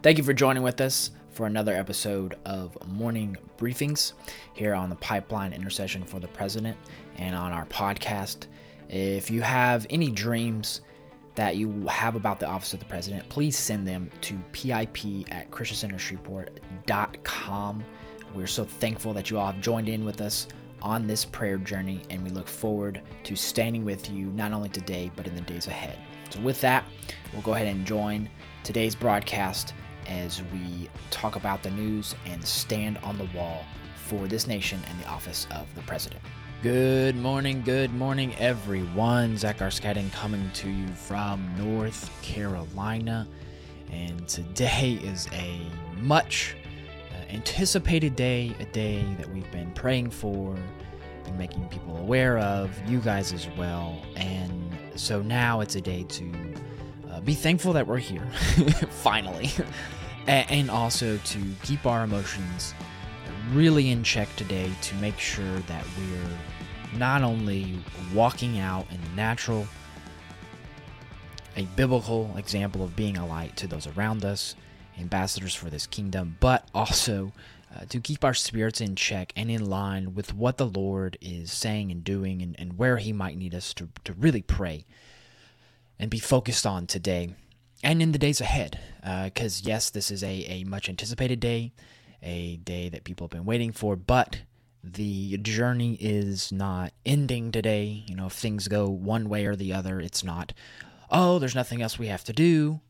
Thank you for joining with us for another episode of Morning Briefings here on the Pipeline Intercession for the President and on our podcast. If you have any dreams that you have about the Office of the President, please send them to pip at christiancentershreveport.com. We're so thankful that you all have joined in with us on this prayer journey, and we look forward to standing with you not only today, but in the days ahead. So, with that, we'll go ahead and join today's broadcast as we talk about the news and stand on the wall for this nation and the office of the president. Good morning, good morning, everyone. Zach Arskadden coming to you from North Carolina. And today is a much uh, anticipated day, a day that we've been praying for and making people aware of, you guys as well. And so now it's a day to uh, be thankful that we're here, finally, and also to keep our emotions really in check today to make sure that we're not only walking out in the natural, a biblical example of being a light to those around us, ambassadors for this kingdom, but also uh, to keep our spirits in check and in line with what the Lord is saying and doing and, and where He might need us to, to really pray and be focused on today and in the days ahead. Because, uh, yes, this is a, a much anticipated day, a day that people have been waiting for, but the journey is not ending today. You know, if things go one way or the other, it's not, oh, there's nothing else we have to do.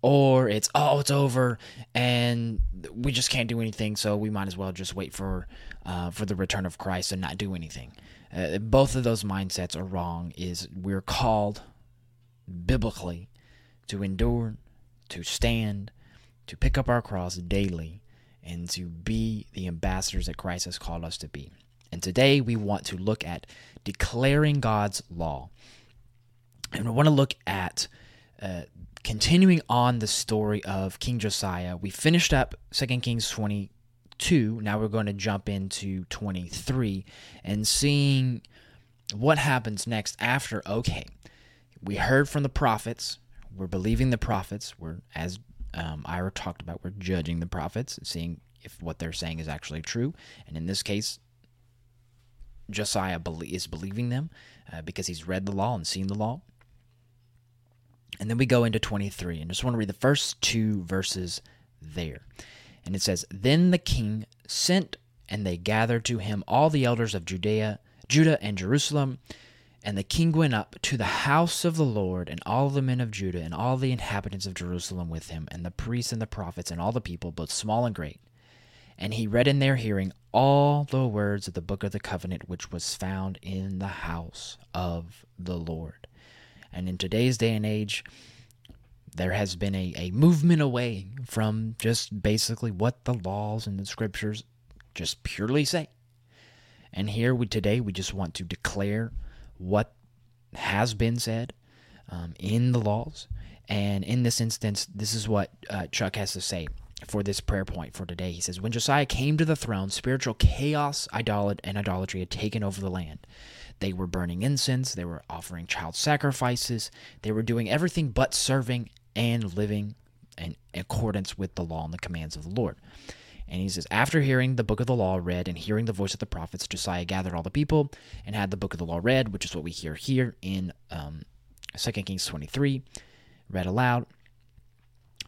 Or it's, oh, it's over and we just can't do anything, so we might as well just wait for uh, for the return of Christ and not do anything. Uh, both of those mindsets are wrong. Is we're called biblically to endure, to stand, to pick up our cross daily, and to be the ambassadors that Christ has called us to be. And today we want to look at declaring God's law. And we want to look at uh, continuing on the story of King Josiah. We finished up 2 Kings 22. Now we're going to jump into 23 and seeing what happens next after, okay, we heard from the prophets. We're believing the prophets. We're, as um, Ira talked about, we're judging the prophets, seeing if what they're saying is actually true. And in this case, Josiah is believing them uh, because he's read the law and seen the law. And then we go into 23, and just want to read the first two verses there. And it says, Then the king sent, and they gathered to him all the elders of Judea, Judah and Jerusalem, and the king went up to the house of the Lord, and all the men of Judah, and all the inhabitants of Jerusalem with him, and the priests and the prophets, and all the people, both small and great. And he read in their hearing all the words of the book of the covenant which was found in the house of the Lord. And in today's day and age, there has been a, a movement away from just basically what the laws and the scriptures just purely say. And here we today we just want to declare what has been said um, in the laws. And in this instance, this is what uh, Chuck has to say for this prayer point for today. He says, When Josiah came to the throne, spiritual chaos, idolat, and idolatry had taken over the land. They were burning incense, they were offering child sacrifices, they were doing everything but serving and living in accordance with the law and the commands of the Lord. And he says, After hearing the book of the law read and hearing the voice of the prophets, Josiah gathered all the people and had the book of the law read, which is what we hear here in um, 2 Kings 23, read aloud.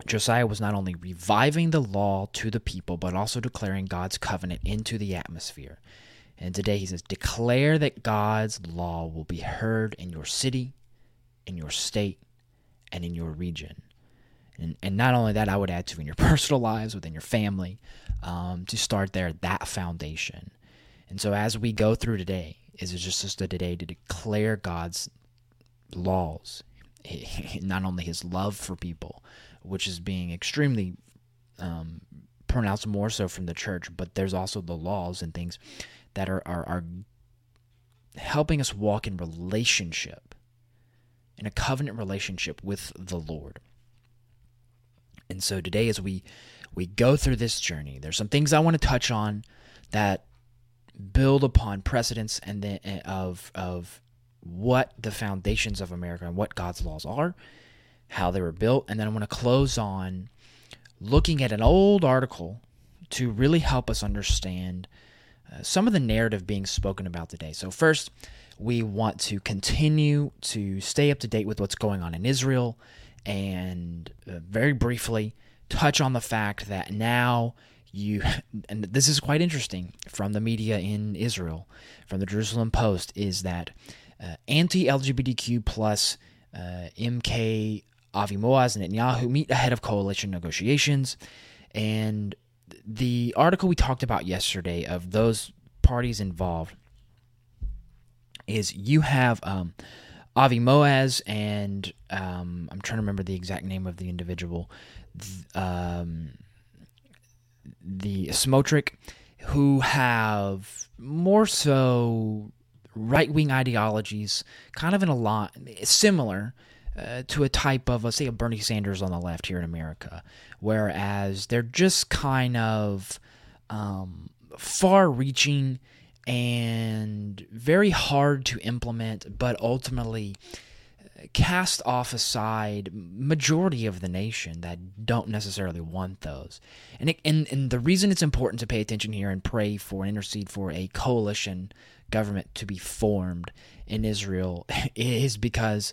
Josiah was not only reviving the law to the people, but also declaring God's covenant into the atmosphere. And today he says, Declare that God's law will be heard in your city, in your state, and in your region. And, and not only that, I would add to in your personal lives, within your family, um, to start there, that foundation. And so as we go through today, is it just, just a day to declare God's laws, not only his love for people, which is being extremely um, pronounced more so from the church, but there's also the laws and things that are, are, are helping us walk in relationship, in a covenant relationship with the Lord. And so today, as we we go through this journey, there's some things I want to touch on that build upon precedents and the, eh, of of what the foundations of America and what God's laws are, how they were built, and then I want to close on looking at an old article to really help us understand uh, some of the narrative being spoken about today. So, first, we want to continue to stay up to date with what's going on in Israel and uh, very briefly touch on the fact that now you, and this is quite interesting from the media in Israel, from the Jerusalem Post, is that uh, anti LGBTQ plus uh, MK Avi Maoz and Netanyahu meet ahead of coalition negotiations. And the article we talked about yesterday of those parties involved is you have um, Avi Maoz and um, I'm trying to remember the exact name of the individual, um, the Smotrich, who have more so right wing ideologies, kind of in a lot similar uh, to a type of, let's say, a Bernie Sanders on the left here in America, whereas they're just kind of um, far reaching and very hard to implement, but ultimately uh, cast off aside majority of the nation that don't necessarily want those. And, it, and and the reason it's important to pay attention here and pray for and intercede for a coalition government to be formed in Israel is because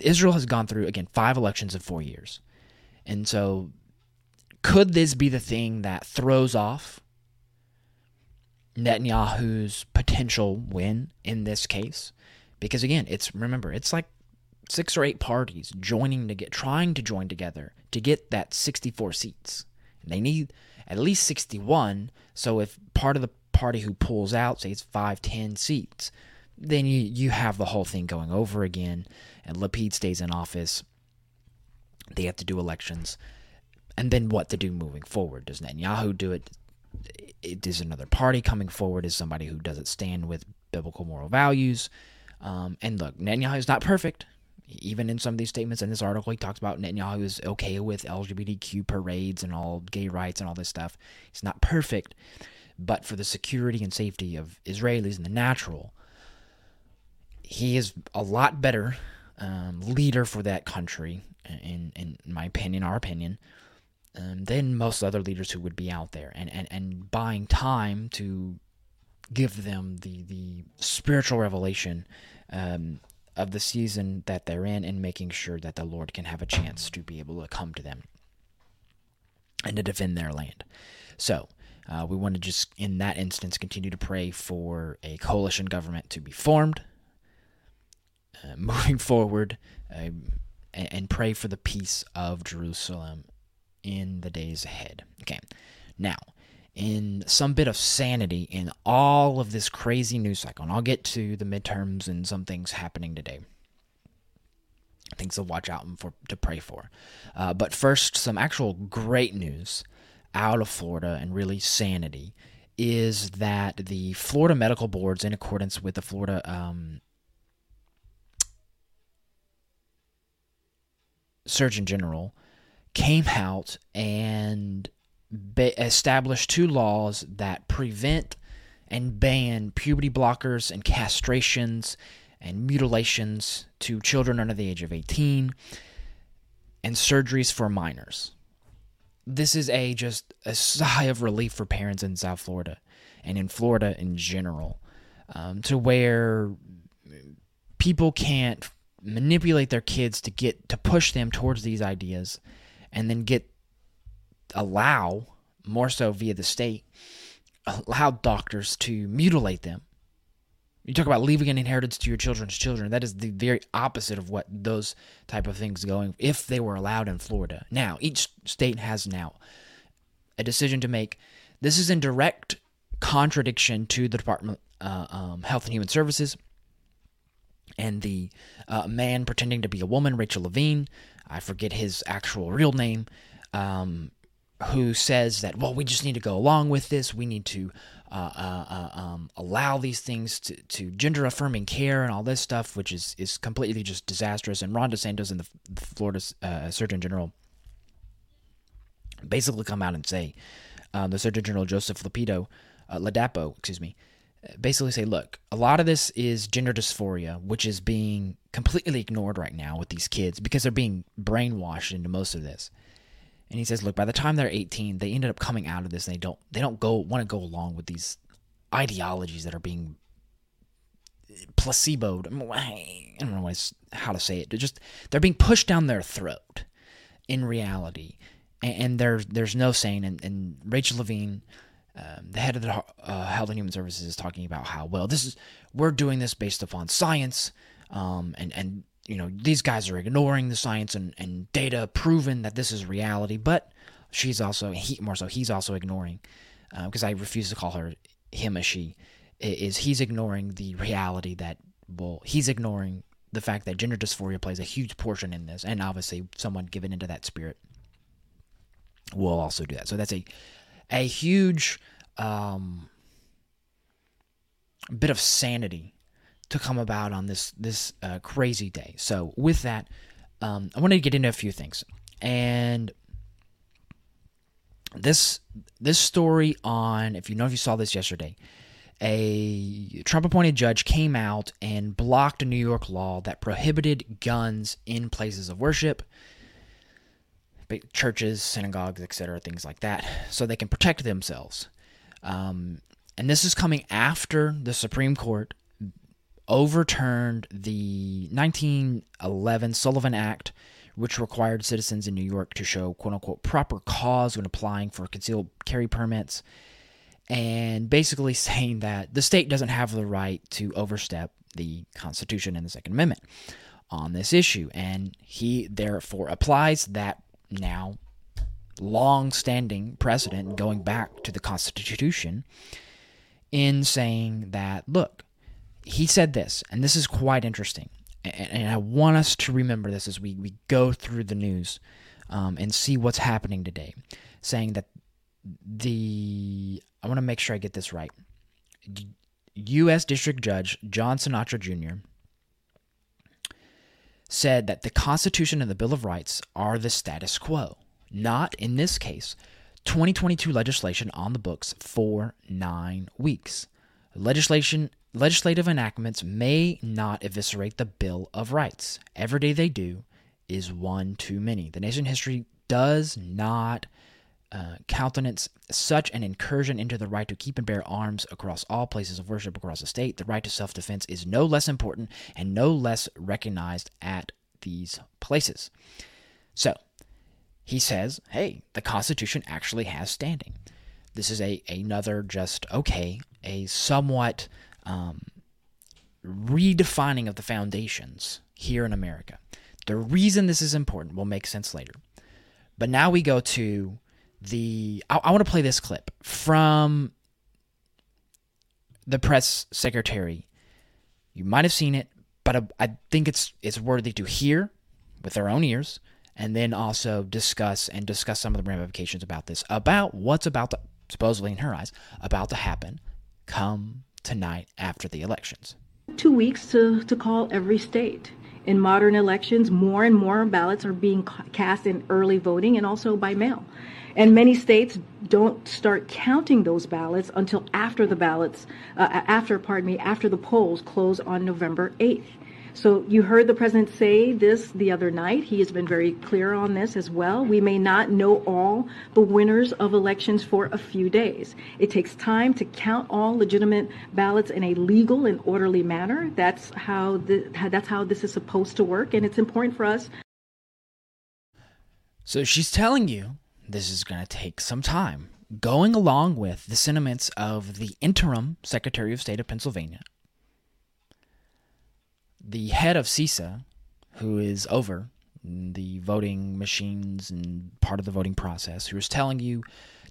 Israel has gone through again five elections in 4 years. And so could this be the thing that throws off Netanyahu's potential win in this case? Because again, it's remember, it's like six or eight parties joining to get trying to join together to get that 64 seats. They need at least 61. So if part of the party who pulls out, say it's five, ten seats, then you, you have the whole thing going over again, and Lapid stays in office. They have to do elections. And then what to do moving forward? Does Netanyahu do it? Is another party coming forward? Is somebody who doesn't stand with biblical moral values? Um, and look, Netanyahu is not perfect. Even in some of these statements in this article, he talks about Netanyahu is okay with LGBTQ parades and all gay rights and all this stuff. He's not perfect, but for the security and safety of Israelis and the natural, he is a lot better um, leader for that country, in, in my opinion, our opinion, um, than most other leaders who would be out there. And, and, and buying time to give them the, the spiritual revelation um, of the season that they're in and making sure that the Lord can have a chance to be able to come to them and to defend their land. So, uh, we want to just, in that instance, continue to pray for a coalition government to be formed uh, moving forward uh, and, and pray for the peace of Jerusalem in the days ahead. Okay, now, in some bit of sanity in all of this crazy news cycle, and I'll get to the midterms and some things happening today things to watch out for to pray for. Uh, but first, some actual great news out of Florida and really sanity is that the Florida medical boards, in accordance with the Florida um, Surgeon General, came out and established two laws that prevent and ban puberty blockers and castrations and mutilations to children under the age of 18 and surgeries for minors. This is a just a sigh of relief for parents in South Florida and in Florida in general, um, to where people can't manipulate their kids to get to push them towards these ideas, and then get allow more so via the state allow doctors to mutilate them you talk about leaving an inheritance to your children's children. That is the very opposite of what those type of things going if they were allowed in Florida. Now, each state has now a decision to make. This is in direct contradiction to the Department uh, um, Health and Human Services and the uh, man pretending to be a woman, Rachel Levine. I forget his actual real name. Um, who says that well we just need to go along with this we need to uh, uh, uh, um, allow these things to, to gender affirming care and all this stuff which is is completely just disastrous and Ron DeSantis and the Florida uh, Surgeon General basically come out and say uh, the Surgeon General Joseph Lapido uh, Ladapo excuse me basically say look a lot of this is gender dysphoria which is being completely ignored right now with these kids because they're being brainwashed into most of this And he says, look, by the time they're 18, they ended up coming out of this and they don't they don't go want to go along with these ideologies that are being placeboed. I don't know how to say it. They're just they're being pushed down their throat in reality, and, and there's there's no saying. And, and Rachel Levine, um, the head of the uh, Health and Human Services, is talking about how well this is we're doing this based upon science, um, and and you know these guys are ignoring the science and, and data proven that this is reality, but she's also he more so he's also ignoring because uh, I refuse to call her him a she is he's ignoring the reality that well he's ignoring the fact that gender dysphoria plays a huge portion in this and obviously someone given into that spirit will also do that. So that's a a huge um, bit of sanity to come about on this this uh, crazy day so with that um, i wanted to get into a few things and this this story on if you know if you saw this yesterday a Trump appointed judge came out and blocked a New York law that prohibited guns in places of worship, churches, synagogues, etc., things like that, so they can protect themselves. Um, and this is coming after the Supreme Court overturned the 1911 Sullivan Act, which required citizens in New York to show quote unquote proper cause when applying for concealed carry permits and basically saying that the state doesn't have the right to overstep the Constitution and the Second Amendment on this issue. And he therefore applies that now long standing precedent going back to the Constitution in saying that, look, he said this, and this is quite interesting. And, I want us to remember this as we, we go through the news um, and see what's happening today, saying that the I want to make sure I get this right. U.S. District Judge John Sinatra Jr. said that the Constitution and the Bill of Rights are the status quo, not, in this case, 2022 legislation on the books for nine weeks. Legislation, legislative enactments may not eviscerate the Bill of Rights. Every day they do is one too many. The nation history does not uh, countenance such an incursion into the right to keep and bear arms across all places of worship across the state, the right to self defense is no less important and no less recognized at these places. So, he says, hey, the Constitution actually has standing. This is a another just okay, a somewhat um, redefining of the foundations here in America. The reason this is important will make sense later. But now we go to the I, I want to play this clip from the press secretary. You might have seen it, but I, I think it's it's worthy to hear with our own ears and then also discuss and discuss some of the ramifications about this, about what's about to supposedly in her eyes about to happen come tonight after the elections. Two weeks to, to call every state. In modern elections, more and more ballots are being cast in early voting and also by mail. And many states don't start counting those ballots until after the ballots, uh, after, pardon me, after the polls close on November 8th. So you heard the president say this the other night. He has been very clear on this as well. We may not know all the winners of elections for a few days. It takes time to count all legitimate ballots in a legal and orderly manner. That's how the, that's how this is supposed to work, and it's important for us. So she's telling you this is going to take some time, going along with the sentiments of the interim Secretary of State of Pennsylvania, the head of CISA, who is over the voting machines and part of the voting process, who is telling you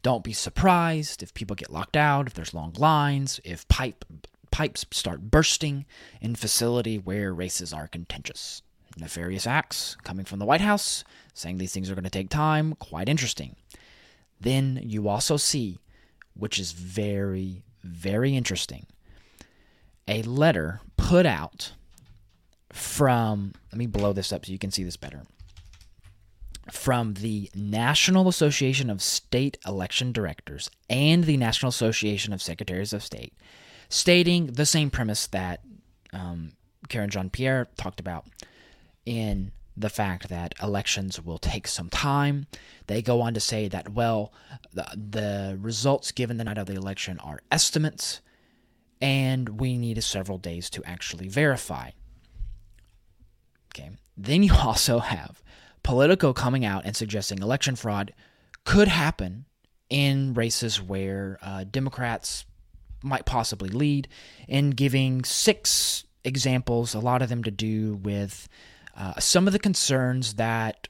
don't be surprised if people get locked out, if there's long lines, if pipe pipes start bursting in facility where races are contentious nefarious acts coming from the White House, saying these things are going to take time. Quite interesting. Then you also see, which is very, very interesting, a letter put out from, let me blow this up so you can see this better, from the National Association of State Election Directors and the National Association of Secretaries of State, stating the same premise that um, Karine Jean Pierre talked about in the fact that elections will take some time. They go on to say that, well, the, the results given the night of the election are estimates, and we need several days to actually verify. Then you also have Politico coming out and suggesting election fraud could happen in races where uh, Democrats might possibly lead, and giving six examples, a lot of them to do with uh, some of the concerns that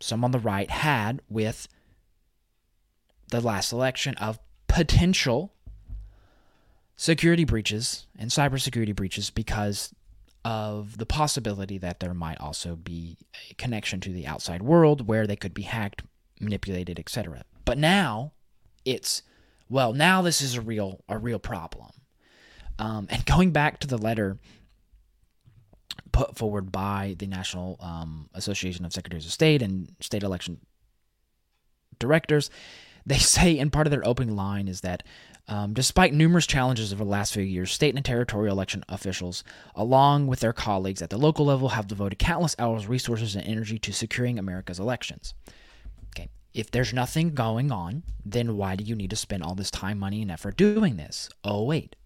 some on the right had with the last election of potential security breaches and cybersecurity breaches because of the possibility that there might also be a connection to the outside world where they could be hacked, manipulated, etc. But now it's well, now this is a real a real problem. Um, and going back to the letter put forward by the National um, Association of Secretaries of State and state election directors, they say in part of their opening line is that um, despite numerous challenges over the last few years, state and territorial election officials, along with their colleagues at the local level, have devoted countless hours, resources, and energy to securing America's elections. Okay, if there's nothing going on, then why do you need to spend all this time, money, and effort doing this? Oh, wait,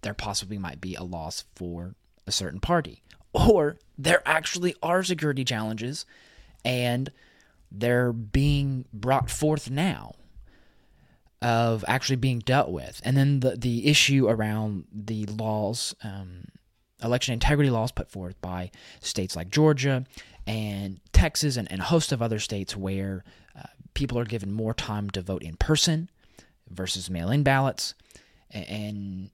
there possibly might be a loss for a certain party, or there actually are security challenges, and they're being brought forth now of actually being dealt with. And then the, the issue around the laws, um, election integrity laws put forth by states like Georgia and Texas and, and a host of other states where uh, people are given more time to vote in person versus mail in ballots and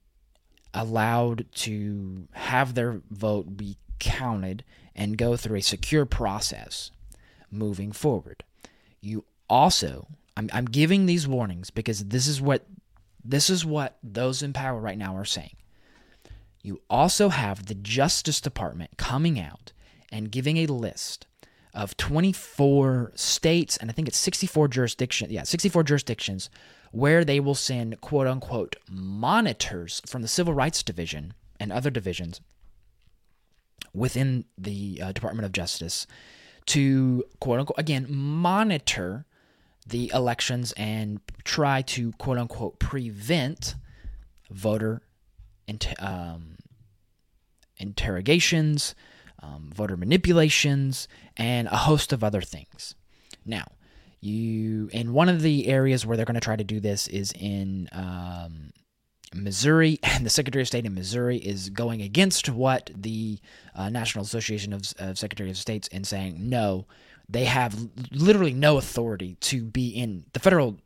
allowed to have their vote be counted and go through a secure process moving forward. You also I'm, I'm giving these warnings because this is what this is what those in power right now are saying. You also have the Justice Department coming out and giving a list of 24 states and I think it's 64 jurisdictions, yeah, 64 jurisdictions where they will send quote unquote monitors from the Civil Rights Division and other divisions within the uh, Department of Justice to quote unquote again monitor the elections and try to quote unquote prevent voter um, interrogations, um, voter manipulations, and a host of other things. Now, you in one of the areas where they're going to try to do this is in um, Missouri, and the Secretary of State in Missouri is going against what the uh, National Association of, of Secretaries of States and saying no they have literally no authority to be in the federal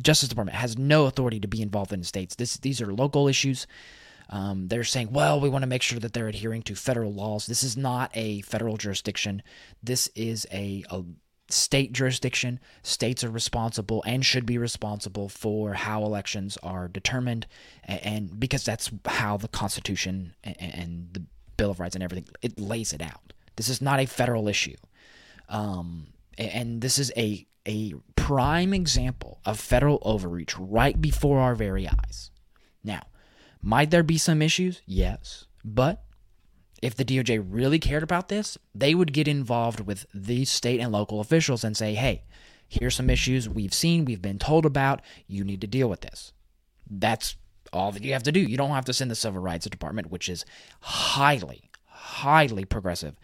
Justice Department has no authority to be involved in the states. This these are local issues. Um, they're saying, well, we want to make sure that they're adhering to federal laws. This is not a federal jurisdiction. This is a, a state jurisdiction. States are responsible and should be responsible for how elections are determined, and, and because that's how the Constitution and, and the Bill of Rights and everything it lays it out. This is not a federal issue. Um, and this is a a prime example of federal overreach right before our very eyes. Now, might there be some issues? Yes. But if the DOJ really cared about this, they would get involved with these state and local officials and say, hey, here's some issues we've seen, we've been told about, you need to deal with this. That's all that you have to do. You don't have to send the Civil Rights Department, which is highly, highly progressive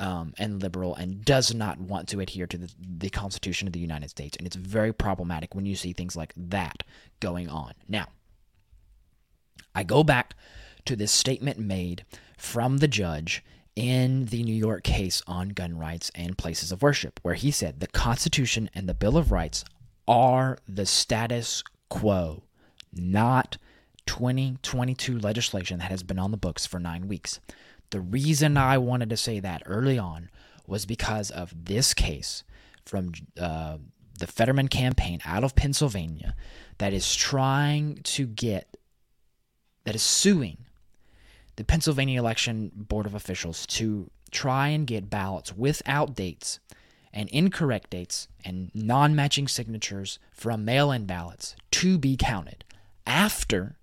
um, and liberal and does not want to adhere to the, the Constitution of the United States. And it's very problematic when you see things like that going on. Now, I go back to this statement made from the judge in the New York case on gun rights and places of worship, where he said the Constitution and the Bill of Rights are the status quo, not 2022 legislation that has been on the books for nine weeks. The reason I wanted to say that early on was because of this case from uh, the Fetterman campaign out of Pennsylvania that is trying to get, that is suing the Pennsylvania Election Board of Officials to try and get ballots without dates and incorrect dates and non matching signatures from mail in ballots to be counted after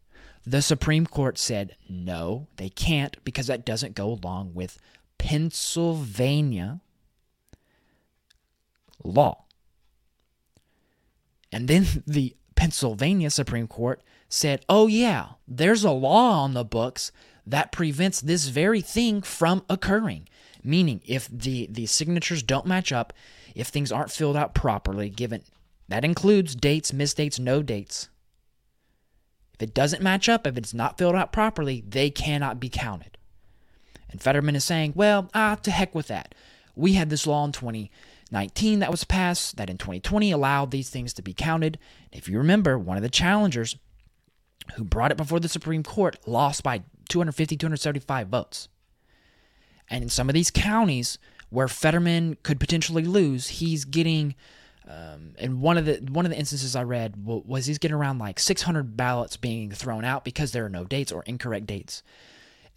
the Supreme Court said no, they can't because that doesn't go along with Pennsylvania law. And then the Pennsylvania Supreme Court said, oh, yeah, there's a law on the books that prevents this very thing from occurring. Meaning, if the, the signatures don't match up, if things aren't filled out properly, given that includes dates, misdates, no dates. If it doesn't match up, if it's not filled out properly, they cannot be counted. And Fetterman is saying, well, ah, to heck with that. We had this law in 2019 that was passed that in 2020 allowed these things to be counted. If you remember, one of the challengers who brought it before the Supreme Court lost by 250, 275 votes. And in some of these counties where Fetterman could potentially lose, he's getting. Um, and one of the one of the instances I read was he's getting around like 600 ballots being thrown out because there are no dates or incorrect dates,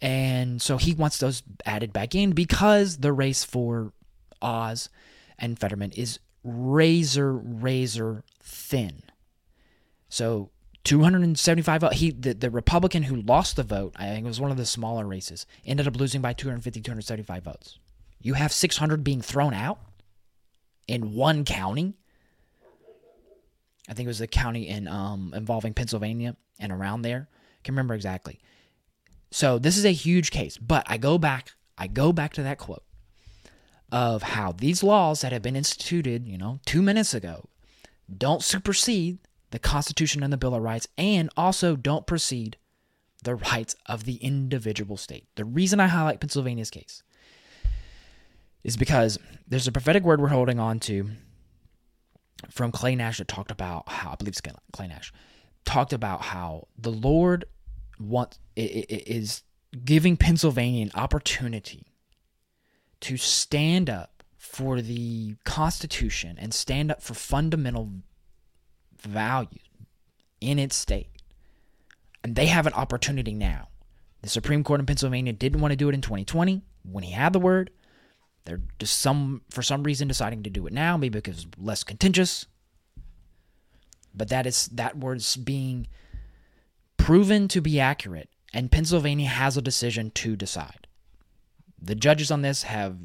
and so he wants those added back in because the race for Oz and Fetterman is razor razor thin. So 275 he the, the republican who lost the vote i think it was one of the smaller races ended up losing by 250 275 votes. You have 600 being thrown out in one county. I think it was the county in um, involving pennsylvania and around there. Can remember exactly. So this is a huge case but i go back i go back to that quote of how these laws that have been instituted you know two minutes ago don't supersede the Constitution and the Bill of Rights, and also don't precede the rights of the individual state. The reason I highlight Pennsylvania's case is because there's a prophetic word we're holding on to from Clay Nash that talked about how I believe it's Clay Nash talked about how the Lord wants is giving Pennsylvania an opportunity to stand up for the Constitution and stand up for fundamental values in its state. And they have an opportunity now. The Supreme Court in Pennsylvania didn't want to do it in 2020 when he had the word. They're just some for some reason deciding to do it now, maybe because it's less contentious. But that is that word's being proven to be accurate, and Pennsylvania has a decision to decide. The judges on this have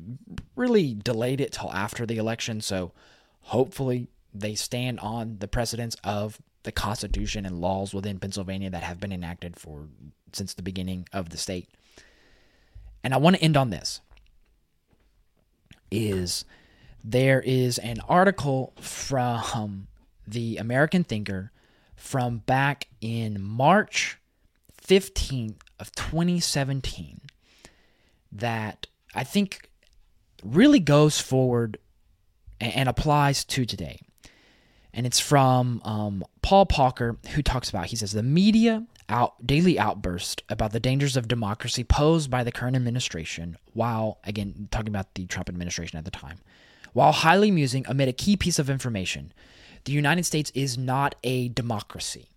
really delayed it till after the election, so hopefully they stand on the precedents of the Constitution and laws within Pennsylvania that have been enacted for since the beginning of the state. And I want to end on this is there is an article from the American Thinker from back in March 15th of 2017 that I think really goes forward and applies to today and it's from um, Paul Parker, who talks about. He says the media out daily outburst about the dangers of democracy posed by the current administration, while again talking about the Trump administration at the time, while highly amusing amid a key piece of information, the United States is not a democracy.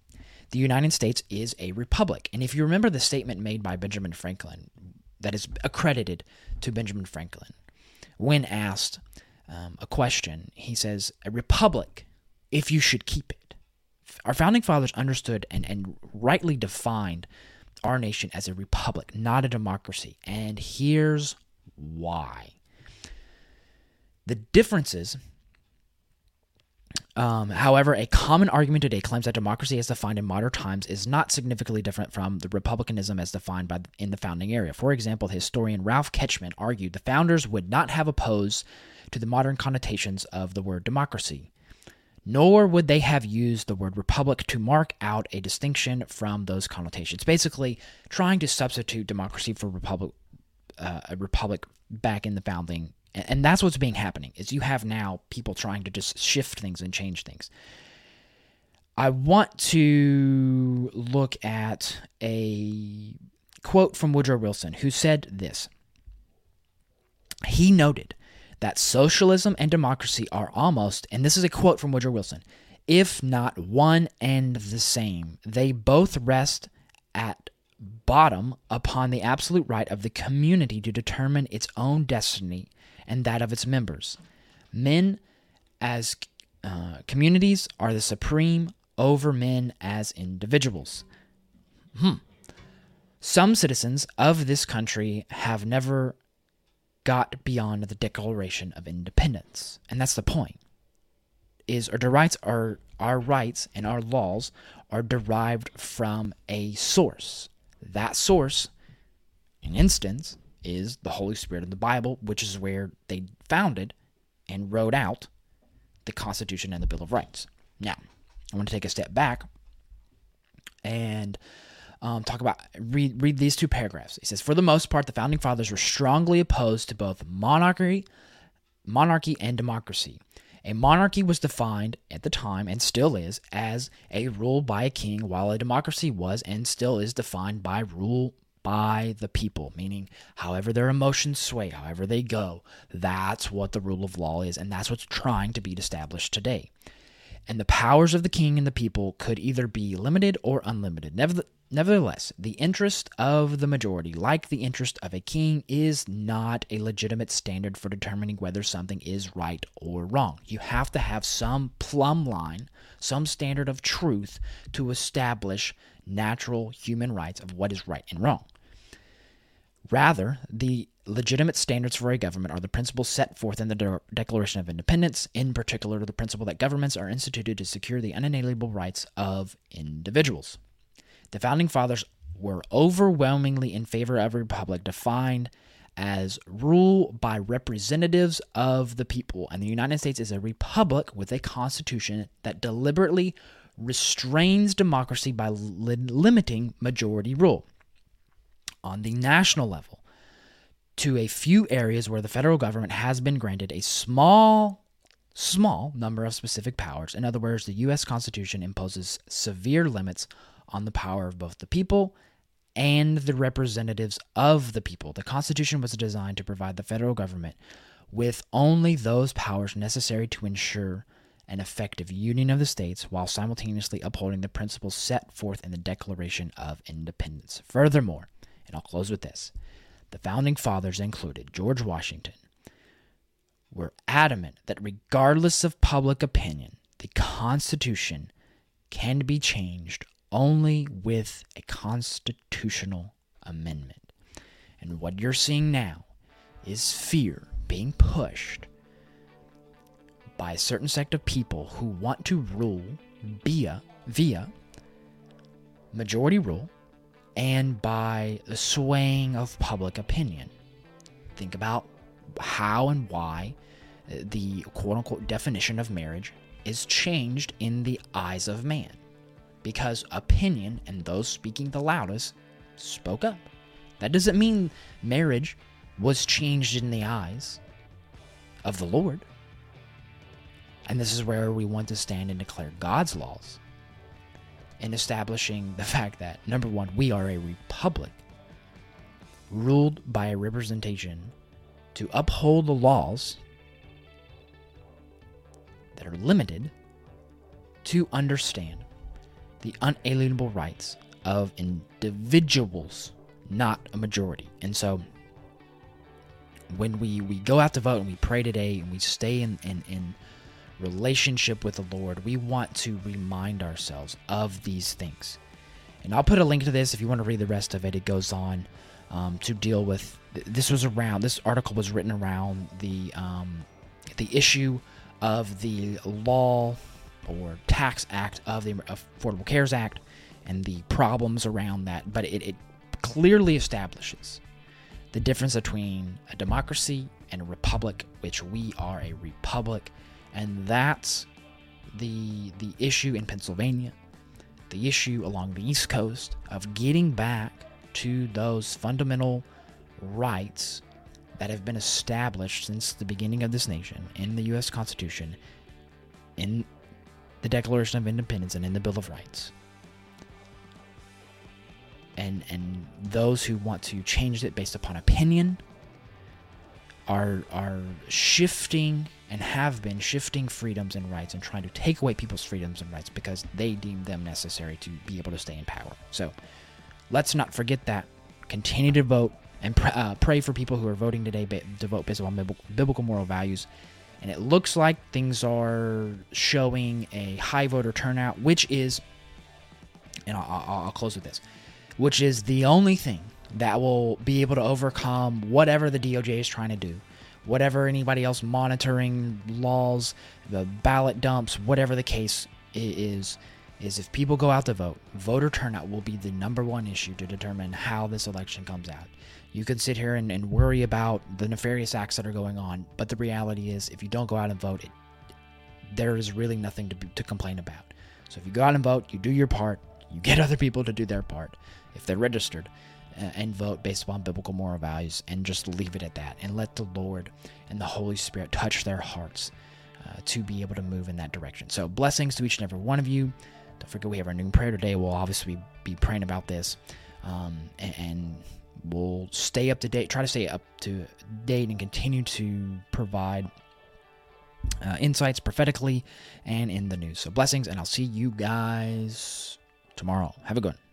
The United States is a republic. And if you remember the statement made by Benjamin Franklin, that is accredited to Benjamin Franklin, when asked um, a question, he says, A republic if you should keep it. Our founding fathers understood and, and rightly defined our nation as a republic, not a democracy. And here's why. The differences, um, however, a common argument today claims that democracy as defined in modern times is not significantly different from the republicanism as defined by in the founding era. For example, the historian Ralph Ketcham argued the founders would not have opposed to the modern connotations of the word democracy nor would they have used the word republic to mark out a distinction from those connotations. Basically, trying to substitute democracy for republic, uh, a republic back in the founding, and that's what's being happening. Is you have now people trying to just shift things and change things. I want to look at a quote from Woodrow Wilson, who said this. He noted that socialism and democracy are almost, and this is a quote from Woodrow Wilson, if not one and the same. They both rest at bottom upon the absolute right of the community to determine its own destiny and that of its members. Men as uh, communities are the supreme over men as individuals. Hmm. Some citizens of this country have never got beyond the Declaration of Independence. And that's the point. Is our rights are our rights and our laws are derived from a source. That source, in instance, is the Holy Spirit of the Bible, which is where they founded and wrote out the Constitution and the Bill of Rights. Now, I want to take a step back and um, talk about read read these two paragraphs. He says, for the most part, the founding fathers were strongly opposed to both monarchy, monarchy and democracy. A monarchy was defined at the time and still is as a rule by a king, while a democracy was and still is defined by rule by the people, meaning however their emotions sway, however they go, that's what the rule of law is, and that's what's trying to be established today. And the powers of the king and the people could either be limited or unlimited. Nevertheless, the interest of the majority, like the interest of a king, is not a legitimate standard for determining whether something is right or wrong. You have to have some plumb line, some standard of truth to establish natural human rights of what is right and wrong. Rather, the legitimate standards for a government are the principles set forth in the De- Declaration of Independence, in particular, the principle that governments are instituted to secure the unalienable rights of individuals. The founding fathers were overwhelmingly in favor of a republic defined as rule by representatives of the people. And the United States is a republic with a constitution that deliberately restrains democracy by li- limiting majority rule. On the national level, to a few areas where the federal government has been granted a small small number of specific powers. In other words, the US Constitution imposes severe limits on the power of both the people and the representatives of the people. The Constitution was designed to provide the federal government with only those powers necessary to ensure an effective union of the states while simultaneously upholding the principles set forth in the Declaration of Independence. Furthermore, and I'll close with this the founding fathers included George Washington, were adamant that regardless of public opinion, the Constitution can be changed only with a constitutional amendment. And what you're seeing now is fear being pushed by a certain sect of people who want to rule via via majority rule and by the swaying of public opinion. Think about how and why uh, the quote unquote definition of marriage is changed in the eyes of man because opinion and those speaking the loudest spoke up. That doesn't mean marriage was changed in the eyes of the Lord. And this is where we want to stand and declare God's laws in establishing the fact that, number one, we are a republic ruled by a representation to uphold the laws that are limited to understand the unalienable rights of individuals, not a majority. And so when we, we go out to vote and we pray today and we stay in, in, in relationship with the Lord, we want to remind ourselves of these things. And I'll put a link to this if you want to read the rest of it. It goes on um, to deal with this was around this article was written around the um, the issue of the law or Tax Act of the Affordable Cares Act and the problems around that, but it, it clearly establishes the difference between a democracy and a republic, which we are a republic, and that's the the issue in Pennsylvania, the issue along the East Coast of getting back to those fundamental rights that have been established since the beginning of this nation in the U.S. Constitution, in the Declaration of Independence and in the Bill of Rights. And and those who want to change it based upon opinion are are shifting and have been shifting freedoms and rights and trying to take away people's freedoms and rights because they deem them necessary to be able to stay in power. So let's not forget that. Continue to vote and pr- uh, pray for people who are voting today to vote based on biblical moral values and it looks like things are showing a high voter turnout, which is, and I'll, I'll, I'll close with this, which is the only thing that will be able to overcome whatever the DOJ is trying to do, whatever anybody else monitoring laws, the ballot dumps, whatever the case is. Is if people go out to vote, voter turnout will be the number one issue to determine how this election comes out. You can sit here and, and worry about the nefarious acts that are going on, but the reality is, if you don't go out and vote, it, there is really nothing to, be, to complain about. So if you go out and vote, you do your part, you get other people to do their part if they're registered and vote based upon biblical moral values and just leave it at that and let the Lord and the Holy Spirit touch their hearts uh, to be able to move in that direction. So blessings to each and every one of you. Don't forget we have our noon prayer today. We'll obviously be praying about this, um, and, and, we'll stay up to date. Try to stay up to date and continue to provide uh, insights prophetically and in the news. So blessings, and I'll see you guys tomorrow. Have a good one.